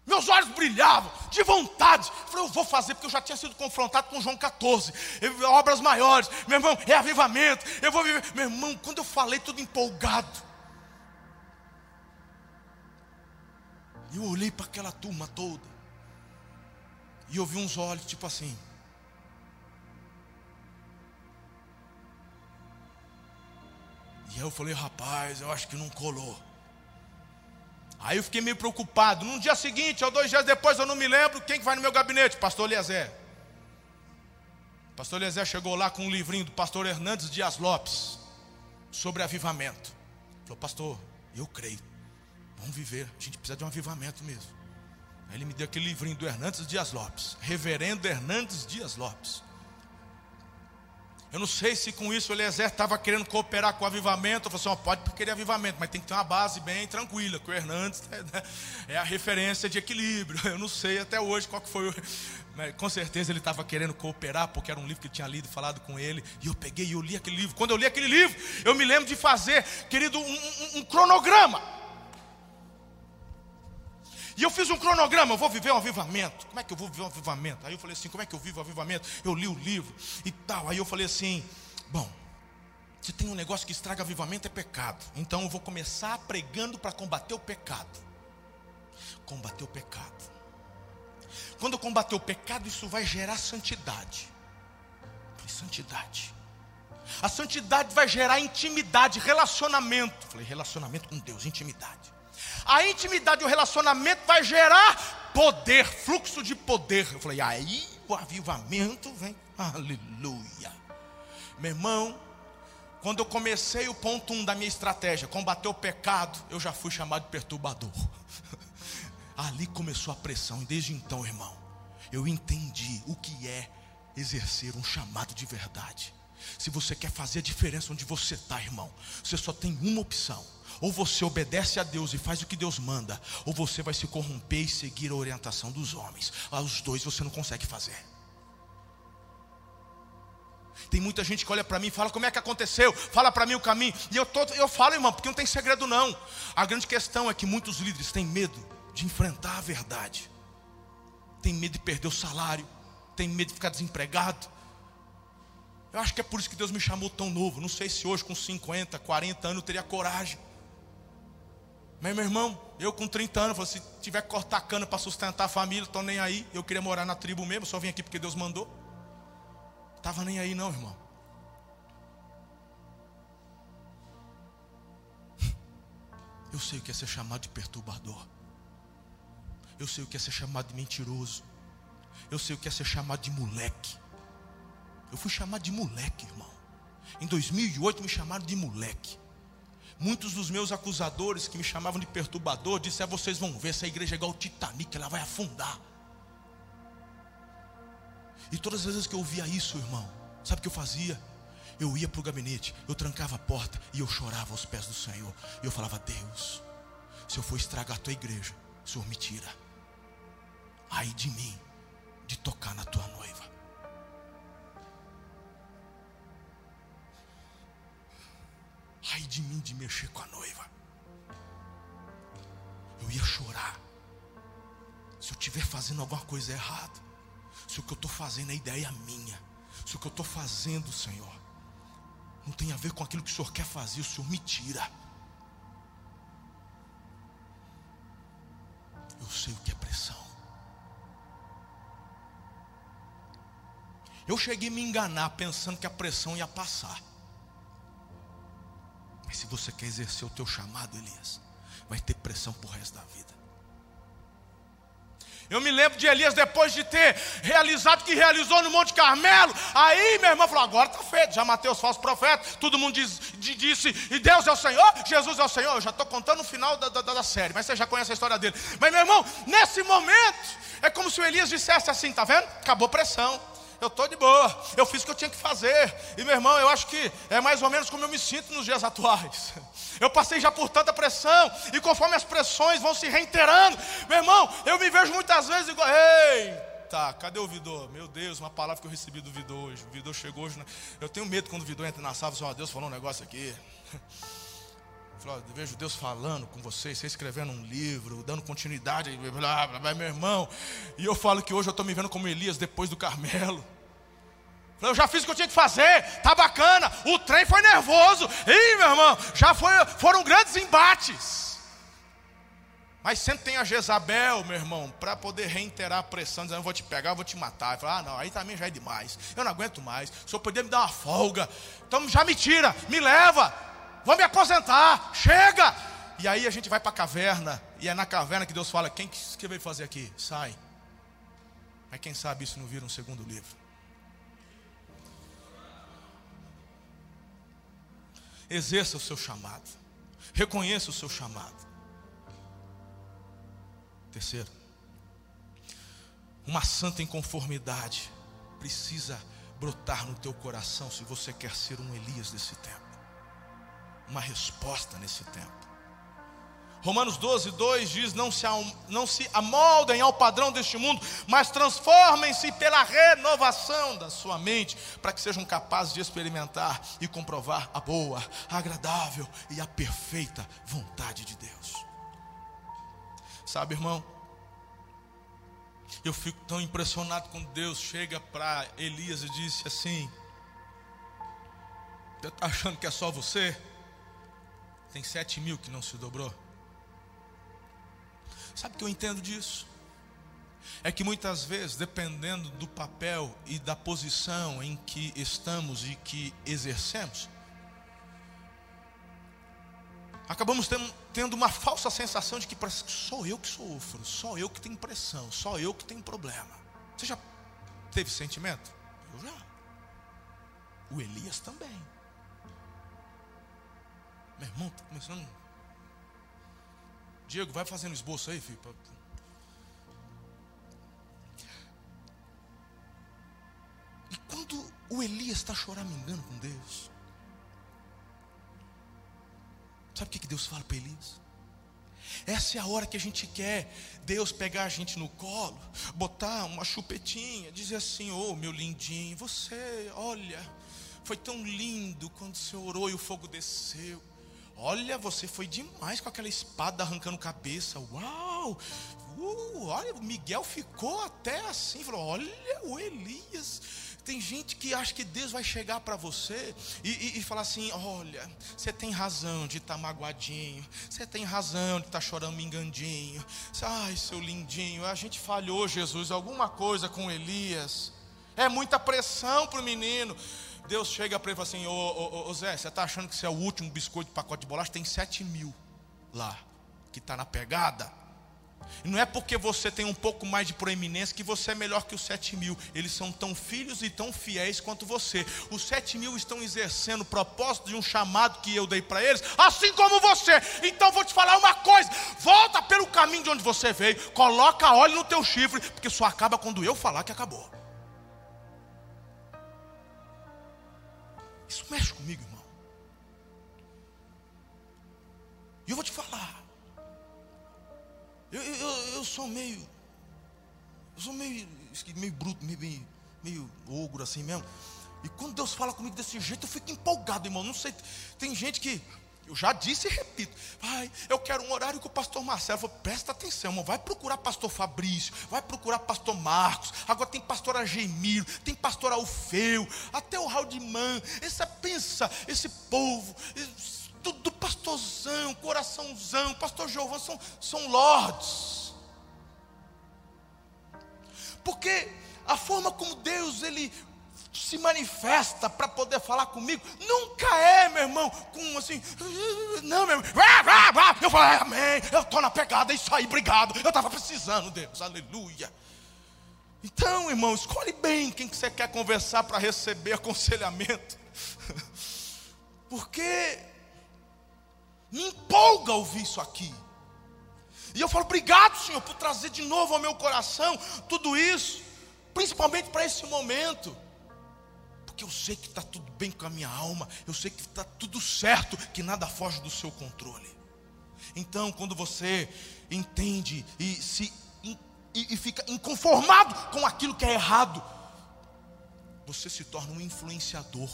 Meus olhos brilhavam de vontade. Eu falei, eu vou fazer, porque eu já tinha sido confrontado com João 14. Obras maiores. Meu irmão, é avivamento. Eu vou viver. Meu irmão, quando eu falei, tudo empolgado. E eu olhei para aquela turma toda. E eu vi uns olhos tipo assim. E aí eu falei, rapaz, eu acho que não colou. Aí eu fiquei meio preocupado. No dia seguinte, ou dois dias depois, eu não me lembro quem que vai no meu gabinete, pastor Eliezer. Pastor Eliezer chegou lá com um livrinho do pastor Hernandes Dias Lopes sobre avivamento. Falou, pastor, eu creio. Vamos viver, a gente precisa de um avivamento mesmo. Aí ele me deu aquele livrinho do Hernandes Dias Lopes, Reverendo Hernandes Dias Lopes. Eu não sei se com isso o Eliezer estava querendo cooperar com o avivamento. Eu falei assim: pode querer avivamento, mas tem que ter uma base bem tranquila. Que o Hernandes é, né, é a referência de equilíbrio. Eu não sei até hoje qual que foi o. Mas, com certeza ele estava querendo cooperar, porque era um livro que eu tinha lido, falado com ele. E eu peguei e eu li aquele livro. Quando eu li aquele livro, eu me lembro de fazer, querido, um, um, um cronograma e eu fiz um cronograma, eu vou viver um avivamento. Como é que eu vou viver um avivamento? Aí eu falei assim, como é que eu vivo o avivamento? Eu li o livro e tal. Aí eu falei assim, bom, se tem um negócio que estraga avivamento é pecado. Então eu vou começar pregando para combater o pecado. Combater o pecado. Quando eu combater o pecado, isso vai gerar santidade. falei, santidade. A santidade vai gerar intimidade, relacionamento. falei, relacionamento com Deus, intimidade. A intimidade e o relacionamento vai gerar poder, fluxo de poder. Eu falei, aí o avivamento vem. Aleluia. Meu irmão, quando eu comecei o ponto um da minha estratégia, combater o pecado, eu já fui chamado de perturbador. Ali começou a pressão, e desde então, irmão, eu entendi o que é exercer um chamado de verdade. Se você quer fazer a diferença onde você está, irmão, você só tem uma opção ou você obedece a Deus e faz o que Deus manda, ou você vai se corromper e seguir a orientação dos homens. Os dois você não consegue fazer. Tem muita gente que olha para mim e fala como é que aconteceu, fala para mim o caminho. E eu, tô, eu falo, irmão, porque não tem segredo não. A grande questão é que muitos líderes têm medo de enfrentar a verdade. Tem medo de perder o salário, tem medo de ficar desempregado. Eu acho que é por isso que Deus me chamou tão novo. Não sei se hoje, com 50, 40 anos, eu teria coragem. Mas, meu irmão, eu com 30 anos, se tiver que cortar cana para sustentar a família, estou nem aí. Eu queria morar na tribo mesmo, só vim aqui porque Deus mandou. Estava nem aí, não, irmão. Eu sei o que é ser chamado de perturbador. Eu sei o que é ser chamado de mentiroso. Eu sei o que é ser chamado de moleque. Eu fui chamado de moleque, irmão. Em 2008 me chamaram de moleque. Muitos dos meus acusadores que me chamavam de perturbador disseram: vocês vão ver, essa igreja é igual o Titanic, ela vai afundar. E todas as vezes que eu ouvia isso, irmão, sabe o que eu fazia? Eu ia para o gabinete, eu trancava a porta e eu chorava aos pés do Senhor. E eu falava: Deus, se eu for estragar a tua igreja, o Senhor me tira. Ai de mim, de tocar na tua noiva. Ai de mim de mexer com a noiva. Eu ia chorar. Se eu estiver fazendo alguma coisa errada. Se o que eu estou fazendo é ideia minha. Se o que eu estou fazendo, Senhor, não tem a ver com aquilo que o Senhor quer fazer, o Senhor me tira. Eu sei o que é pressão. Eu cheguei a me enganar pensando que a pressão ia passar. Mas se você quer exercer o teu chamado, Elias, vai ter pressão por resto da vida. Eu me lembro de Elias depois de ter realizado o que realizou no Monte Carmelo. Aí meu irmão falou: agora está feito, já matei os falsos profetas. Todo mundo diz, disse: e Deus é o Senhor, Jesus é o Senhor. Eu já estou contando o final da, da, da, série, mas você já conhece a história dele. Mas meu irmão, nesse momento, é como se o Elias dissesse assim: está vendo? Acabou pressão eu estou de boa, eu fiz o que eu tinha que fazer. E meu irmão, eu acho que é mais ou menos como eu me sinto nos dias atuais. Eu passei já por tanta pressão, e conforme as pressões vão se reiterando, meu irmão, eu me vejo muitas vezes igual, eita, cadê o Vidor? Meu Deus, uma palavra que eu recebi do Vidor hoje. O Vidor chegou hoje. Né? Eu tenho medo quando o Vidor entra na sala e fala, Deus falou um negócio aqui. Eu vejo Deus falando com vocês, você escrevendo um livro, dando continuidade, blá, blá, blá, meu irmão. E eu falo que hoje eu estou me vendo como Elias depois do Carmelo. Eu já fiz o que eu tinha que fazer, tá bacana. O trem foi nervoso. Ih, meu irmão, já foi, foram grandes embates. Mas sempre tem a Jezabel, meu irmão, para poder reiterar a pressão, dizendo: Eu vou te pegar, eu vou te matar. Eu falo, ah, não, aí também já é demais. Eu não aguento mais. O senhor poderia me dar uma folga. Então já me tira, me leva. Vou me aposentar. Chega. E aí a gente vai para a caverna. E é na caverna que Deus fala: Quem que veio fazer aqui? Sai. Mas quem sabe isso não vira um segundo livro. Exerça o seu chamado. Reconheça o seu chamado. Terceiro, uma santa inconformidade precisa brotar no teu coração se você quer ser um Elias desse tempo. Uma resposta nesse tempo. Romanos 12, 2 diz: não se, não se amoldem ao padrão deste mundo, mas transformem-se pela renovação da sua mente, para que sejam capazes de experimentar e comprovar a boa, a agradável e a perfeita vontade de Deus. Sabe, irmão, eu fico tão impressionado quando Deus chega para Elias e disse assim: Você está achando que é só você? Tem sete mil que não se dobrou. Sabe o que eu entendo disso? É que muitas vezes, dependendo do papel e da posição em que estamos e que exercemos, acabamos tendo, uma falsa sensação de que sou eu que sofro, só eu que tenho pressão, só eu que tenho problema. Você já teve sentimento? Eu já. O Elias também. Meu irmão, está começando Diego, vai fazendo esboço aí, filho. E quando o Elias está choramingando com Deus, sabe o que Deus fala para Elias? Essa é a hora que a gente quer Deus pegar a gente no colo, botar uma chupetinha, dizer assim: Ô oh, meu lindinho, você, olha, foi tão lindo quando você orou e o fogo desceu. Olha, você foi demais com aquela espada arrancando cabeça. Uau! Uh, olha, o Miguel ficou até assim, falou: Olha, o Elias Tem gente que acha que Deus vai chegar para você e, e, e, falar assim: olha, você tem razão de estar tá magoadinho, você tem razão de estar tá chorando mingandinho. Ai, seu lindinho, a gente falhou, Jesus, alguma coisa com Elias. É muita pressão para o menino. Deus chega para ele e fala assim: Ô, ô, ô Zé, você está achando que você é o último biscoito de pacote de bolacha? Tem sete mil lá, que está na pegada. E não é porque você tem um pouco mais de proeminência que você é melhor que os sete mil. Eles são tão filhos e tão fiéis quanto você. Os sete mil estão exercendo o propósito de um chamado que eu dei para eles, assim como você. Então vou te falar uma coisa: volta pelo caminho de onde você veio, coloca óleo no teu chifre, porque só acaba quando eu falar que acabou. Isso mexe comigo, irmão. E eu vou te falar. Eu, eu, eu sou meio. Eu sou meio, meio bruto, meio, meio, meio ogro assim mesmo. E quando Deus fala comigo desse jeito, eu fico empolgado, irmão. Não sei, tem gente que, eu já disse e repito, pai, eu quero um horário com o pastor Marcelo. Eu falo, presta atenção, irmão, vai procurar pastor Fabrício, vai procurar pastor Marcos. Agora tem pastor Agemiro, tem pastor Alfeu, até o Man. Essa pensa, esse povo. Tudo pastorzão, coraçãozão, pastor Giovanni são, são lords. Porque a forma como Deus ele se manifesta para poder falar comigo, nunca é, meu irmão, com assim, não, meu irmão, eu falo, amém, eu estou na pegada, é isso aí, obrigado, eu estava precisando, Deus, aleluia. Então, irmão, escolhe bem quem que você quer conversar para receber aconselhamento, porque me empolga ouvir isso aqui. E eu falo, obrigado, Senhor, por trazer de novo ao meu coração tudo isso, principalmente para esse momento. Porque eu sei que está tudo bem com a minha alma, eu sei que está tudo certo, que nada foge do seu controle. Então, quando você entende e se e, e fica inconformado com aquilo que é errado, você se torna um influenciador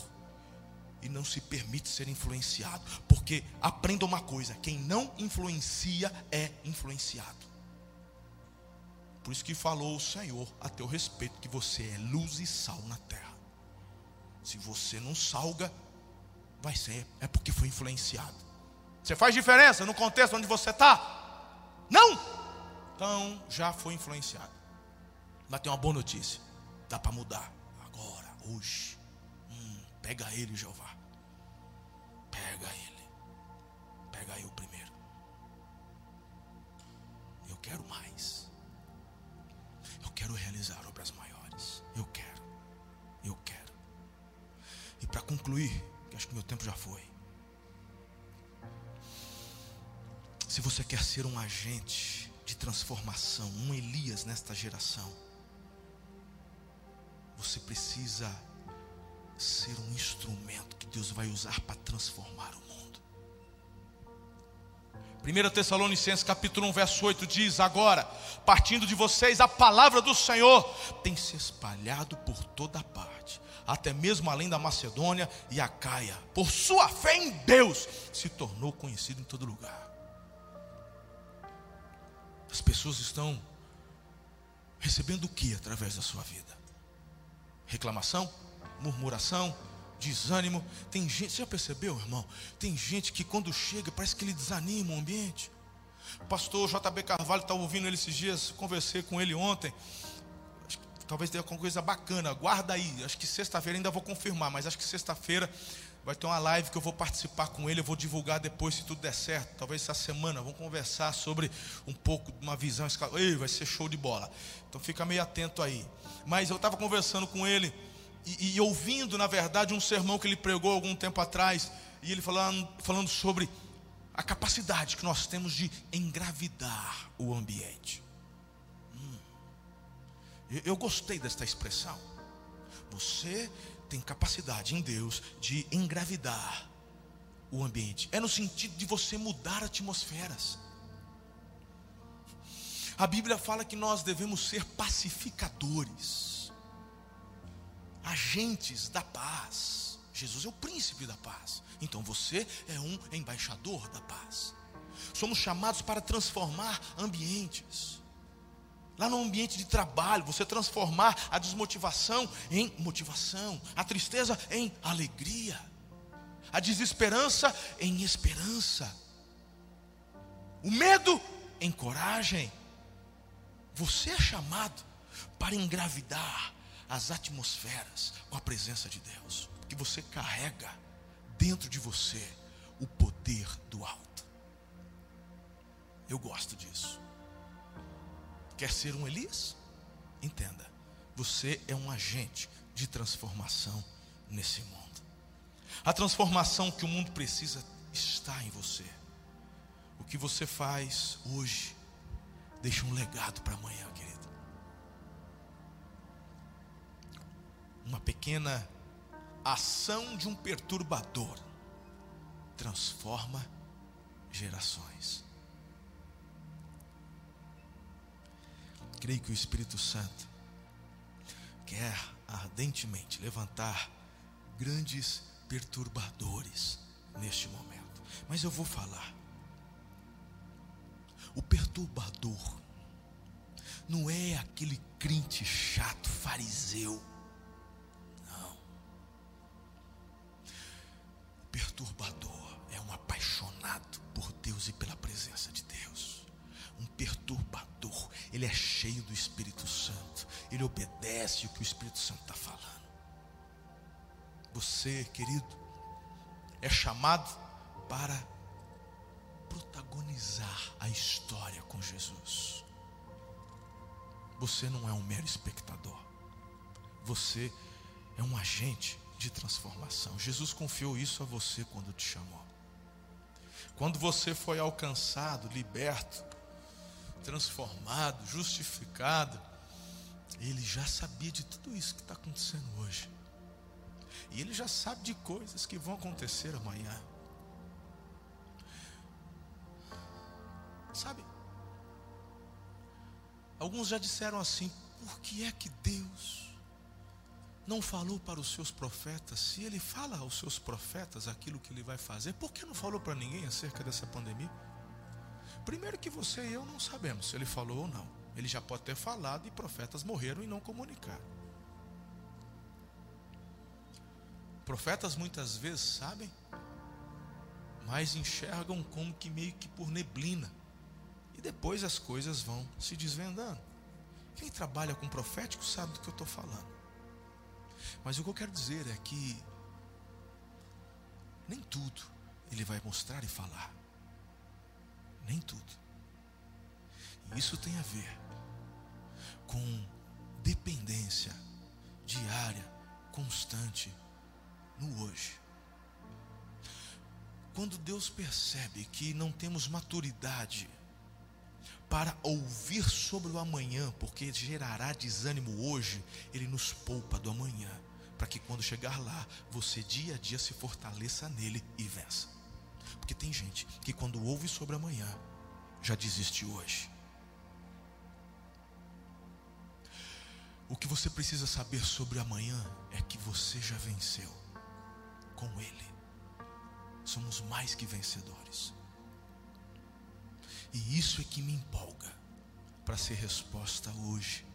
e não se permite ser influenciado, porque aprenda uma coisa: quem não influencia é influenciado. Por isso que falou o Senhor a teu respeito que você é luz e sal na terra. Se você não salga, vai ser é porque foi influenciado. Você faz diferença no contexto onde você está? Não? Então já foi influenciado. Mas tem uma boa notícia: dá para mudar agora, hoje. Hum, pega ele, Jeová. Pega ele. Pega eu primeiro. Eu quero mais. Eu quero realizar E para concluir, que acho que meu tempo já foi. Se você quer ser um agente de transformação, um Elias nesta geração, você precisa ser um instrumento que Deus vai usar para transformar o mundo. 1 Tessalonicenses capítulo 1, verso 8 diz: Agora, partindo de vocês, a palavra do Senhor tem se espalhado por toda parte, até mesmo além da Macedônia e a Caia. Por sua fé em Deus, se tornou conhecido em todo lugar. As pessoas estão recebendo o que através da sua vida? Reclamação? murmuração, desânimo. Tem gente, você já percebeu, irmão? Tem gente que quando chega parece que ele desanima o ambiente. O pastor JB Carvalho estava ouvindo ele esses dias, conversei com ele ontem. Talvez tenha alguma coisa bacana, guarda aí. Acho que sexta-feira ainda vou confirmar, mas acho que sexta-feira vai ter uma live que eu vou participar com ele. Eu vou divulgar depois se tudo der certo. Talvez essa semana vamos conversar sobre um pouco de uma visão. Ei, vai ser show de bola. Então fica meio atento aí. Mas eu estava conversando com ele e, e, ouvindo, na verdade, um sermão que ele pregou algum tempo atrás, e ele falando, falando sobre a capacidade que nós temos de engravidar o ambiente. Eu gostei desta expressão. Você tem capacidade em Deus de engravidar o ambiente. É no sentido de você mudar atmosferas. A Bíblia fala que nós devemos ser pacificadores agentes da paz. Jesus é o príncipe da paz. Então você é um embaixador da paz. Somos chamados para transformar ambientes. Lá no ambiente de trabalho, você transformar a desmotivação em motivação, a tristeza em alegria, a desesperança em esperança, o medo em coragem. Você é chamado para engravidar as atmosferas com a presença de Deus, que você carrega dentro de você o poder do alto. Eu gosto disso. Quer ser um Elias? Entenda, você é um agente de transformação nesse mundo. A transformação que o mundo precisa está em você. O que você faz hoje deixa um legado para amanhã, querido. Uma pequena ação de um perturbador transforma gerações. Creio que o Espírito Santo quer ardentemente levantar grandes perturbadores neste momento. Mas eu vou falar. O perturbador não é aquele crente chato, fariseu. Não. O perturbador é um apaixonado por Deus e pela presença de Deus. Um perturbador, ele é cheio do Espírito Santo, ele obedece o que o Espírito Santo está falando. Você, querido, é chamado para protagonizar a história com Jesus. Você não é um mero espectador. Você é um agente de transformação. Jesus confiou isso a você quando te chamou. Quando você foi alcançado, liberto, transformado, justificado, ele já sabia de tudo isso que está acontecendo hoje. E ele já sabe de coisas que vão acontecer amanhã. Sabe? Alguns já disseram assim: por que é que Deus não falou para os seus profetas? Se Ele fala aos seus profetas aquilo que Ele vai fazer, por que não falou para ninguém acerca dessa pandemia? Primeiro, que você e eu não sabemos se Ele falou ou não. Ele já pode ter falado e profetas morreram e não comunicaram. Profetas muitas vezes sabem, mas enxergam como que meio que por neblina. E depois as coisas vão se desvendando. Quem trabalha com profético sabe do que eu estou falando. Mas o que eu quero dizer é que nem tudo ele vai mostrar e falar. Nem tudo. E isso tem a ver com dependência diária, constante no hoje. Quando Deus percebe que não temos maturidade para ouvir sobre o amanhã, porque gerará desânimo hoje, Ele nos poupa do amanhã, para que quando chegar lá, você dia a dia se fortaleça nele e vença. Porque tem gente que quando ouve sobre amanhã, já desiste hoje. O que você precisa saber sobre amanhã é que você já venceu com Ele. Somos mais que vencedores. E isso é que me empolga para ser resposta hoje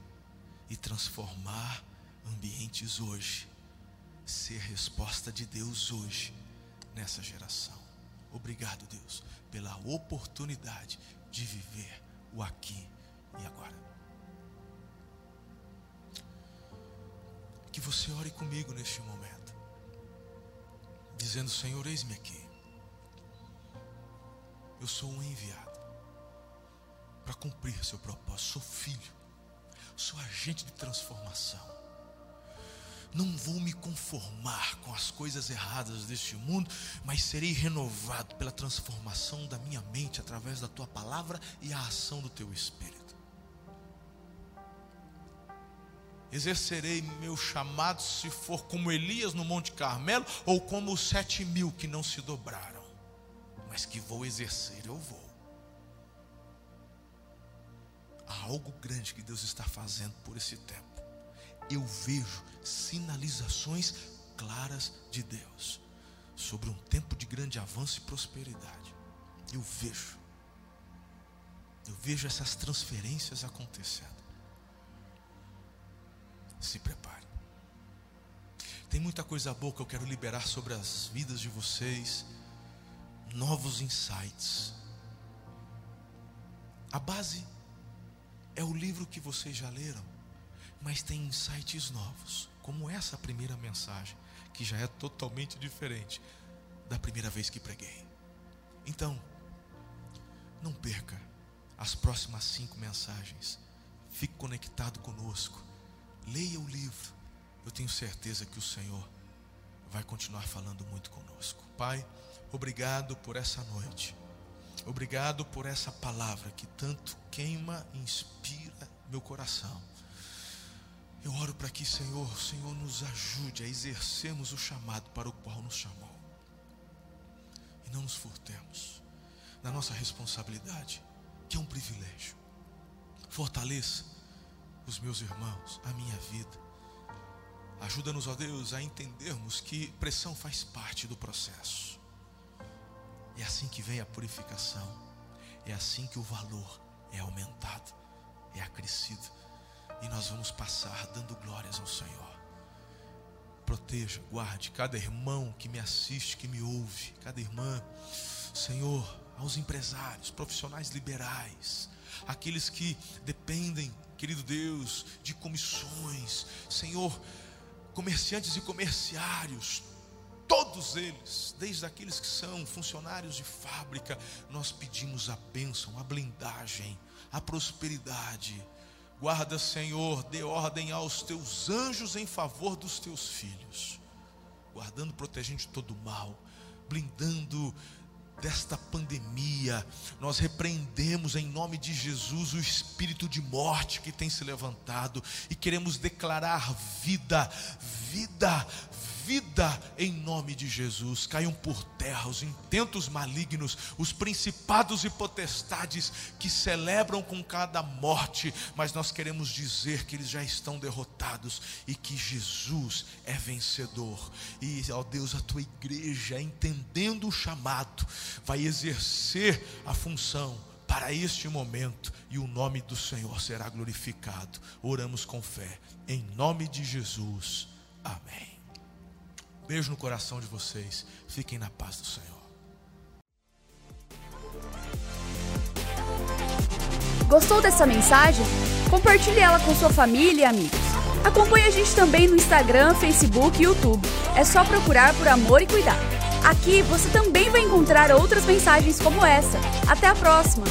e transformar ambientes hoje, ser resposta de Deus hoje nessa geração. Obrigado, Deus, pela oportunidade de viver o aqui e agora. Que você ore comigo neste momento dizendo: Senhor, eis-me aqui. Eu sou um enviado para cumprir seu propósito. Sou filho, sou agente de transformação. Não vou me conformar com as coisas erradas deste mundo, mas serei renovado pela transformação da minha mente através da tua palavra e a ação do teu espírito. exercerei meu chamado se for como Elias no Monte Carmelo ou como os sete mil que não se dobraram, mas que vou exercer, eu vou. Há algo grande que Deus está fazendo por esse tempo. Eu vejo sinalizações claras de Deus sobre um tempo de grande avanço e prosperidade. Eu vejo. Eu vejo essas transferências acontecendo. se prepare. Tem muita coisa boa que eu quero liberar sobre as vidas de vocês, novos insights. A base é o livro que vocês já leram, mas tem insights novos, como essa primeira mensagem, que já é totalmente diferente da primeira vez que preguei. Então, não perca as próximas cinco mensagens. Fique conectado conosco. Leia o livro. Eu tenho certeza que o Senhor vai continuar falando muito conosco. Pai, obrigado por essa noite. Obrigado por essa palavra que tanto queima e inspira meu coração. Eu oro para que, Senhor, o Senhor nos ajude a exercermos o chamado para o qual nos chamou. E não nos furtemos da nossa responsabilidade, que é um privilégio. Fortaleça os meus irmãos, a minha vida. Ajuda-nos, ó Deus, a entendermos que pressão faz parte do processo. É assim que vem a purificação. É assim que o valor é aumentado, é acrescido. E nós vamos passar dando glórias ao Senhor. Proteja, guarde cada irmão que me assiste, que me ouve, cada irmã. Senhor, aos empresários, profissionais liberais, aqueles que dependem, querido Deus, de comissões, Senhor, comerciantes e comerciários, todos eles, desde aqueles que são funcionários de fábrica, nós pedimos a bênção, a blindagem, a prosperidade. Guarda, Senhor, dê ordem aos teus anjos em favor dos teus filhos, guardando, protegendo de todo mal, blindando desta pandemia, nós repreendemos em nome de Jesus o espírito de morte que tem se levantado e queremos declarar vida, vida, vida em nome de Jesus. Caiam por terra os intentos malignos, os principados e potestades que celebram com cada morte, mas nós queremos dizer que eles já estão derrotados e que Jesus é vencedor. E, ó Deus, a tua igreja, entendendo o chamado, vai exercer a função para este momento e o nome do Senhor será glorificado. Oramos com fé, em nome de Jesus. Amém. Beijo no coração de vocês. Fiquem na paz do Senhor. Gostou dessa mensagem? Compartilhe ela com sua família e amigos. Acompanhe a gente também no Instagram, Facebook e YouTube. É só procurar por Amor e Cuidado. Aqui você também vai encontrar outras mensagens como essa. Até a próxima!